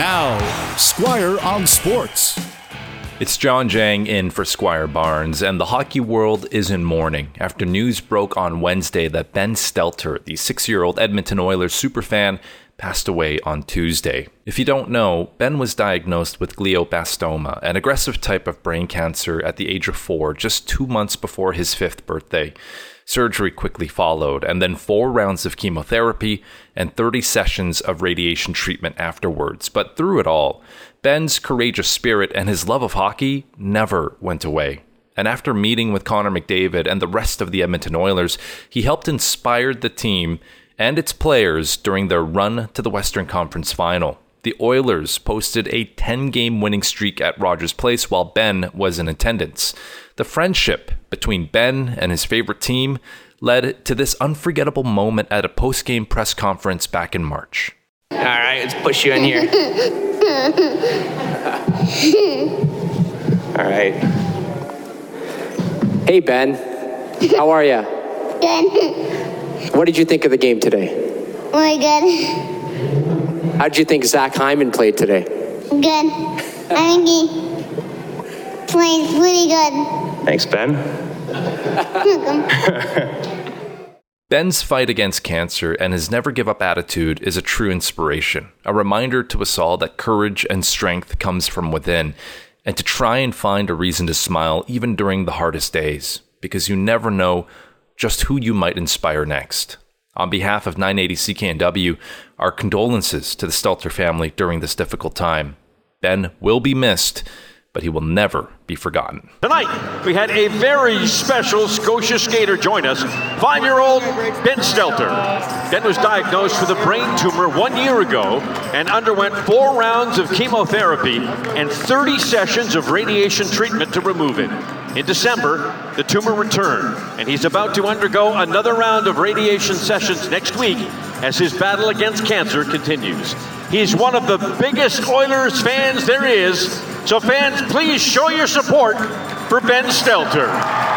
Now, Squire on Sports. It's John Jang in for Squire Barnes, and the hockey world is in mourning after news broke on Wednesday that Ben Stelter, the six year old Edmonton Oilers superfan, passed away on Tuesday. If you don't know, Ben was diagnosed with glioblastoma, an aggressive type of brain cancer, at the age of four, just two months before his fifth birthday. Surgery quickly followed, and then four rounds of chemotherapy and 30 sessions of radiation treatment afterwards. But through it all, Ben's courageous spirit and his love of hockey never went away. And after meeting with Connor McDavid and the rest of the Edmonton Oilers, he helped inspire the team and its players during their run to the Western Conference Final. The Oilers posted a 10 game winning streak at Rogers Place while Ben was in attendance. The friendship between Ben and his favorite team led to this unforgettable moment at a post game press conference back in March. All right, let's push you in here. All right. Hey, Ben. How are you? Good. What did you think of the game today? Really good. How did you think Zach Hyman played today? Good. I think he plays really good. Thanks, Ben. Welcome. Ben's fight against cancer and his never give up attitude is a true inspiration, a reminder to us all that courage and strength comes from within, and to try and find a reason to smile even during the hardest days, because you never know just who you might inspire next. On behalf of 980 CKNW, our condolences to the Stelter family during this difficult time. Ben will be missed, but he will never be forgotten. Tonight, we had a very special Scotia skater join us, five year old Ben Stelter. Ben was diagnosed with a brain tumor one year ago and underwent four rounds of chemotherapy and 30 sessions of radiation treatment to remove it. In December, the tumor returned, and he's about to undergo another round of radiation sessions next week as his battle against cancer continues. He's one of the biggest Oilers fans there is, so fans, please show your support for Ben Stelter.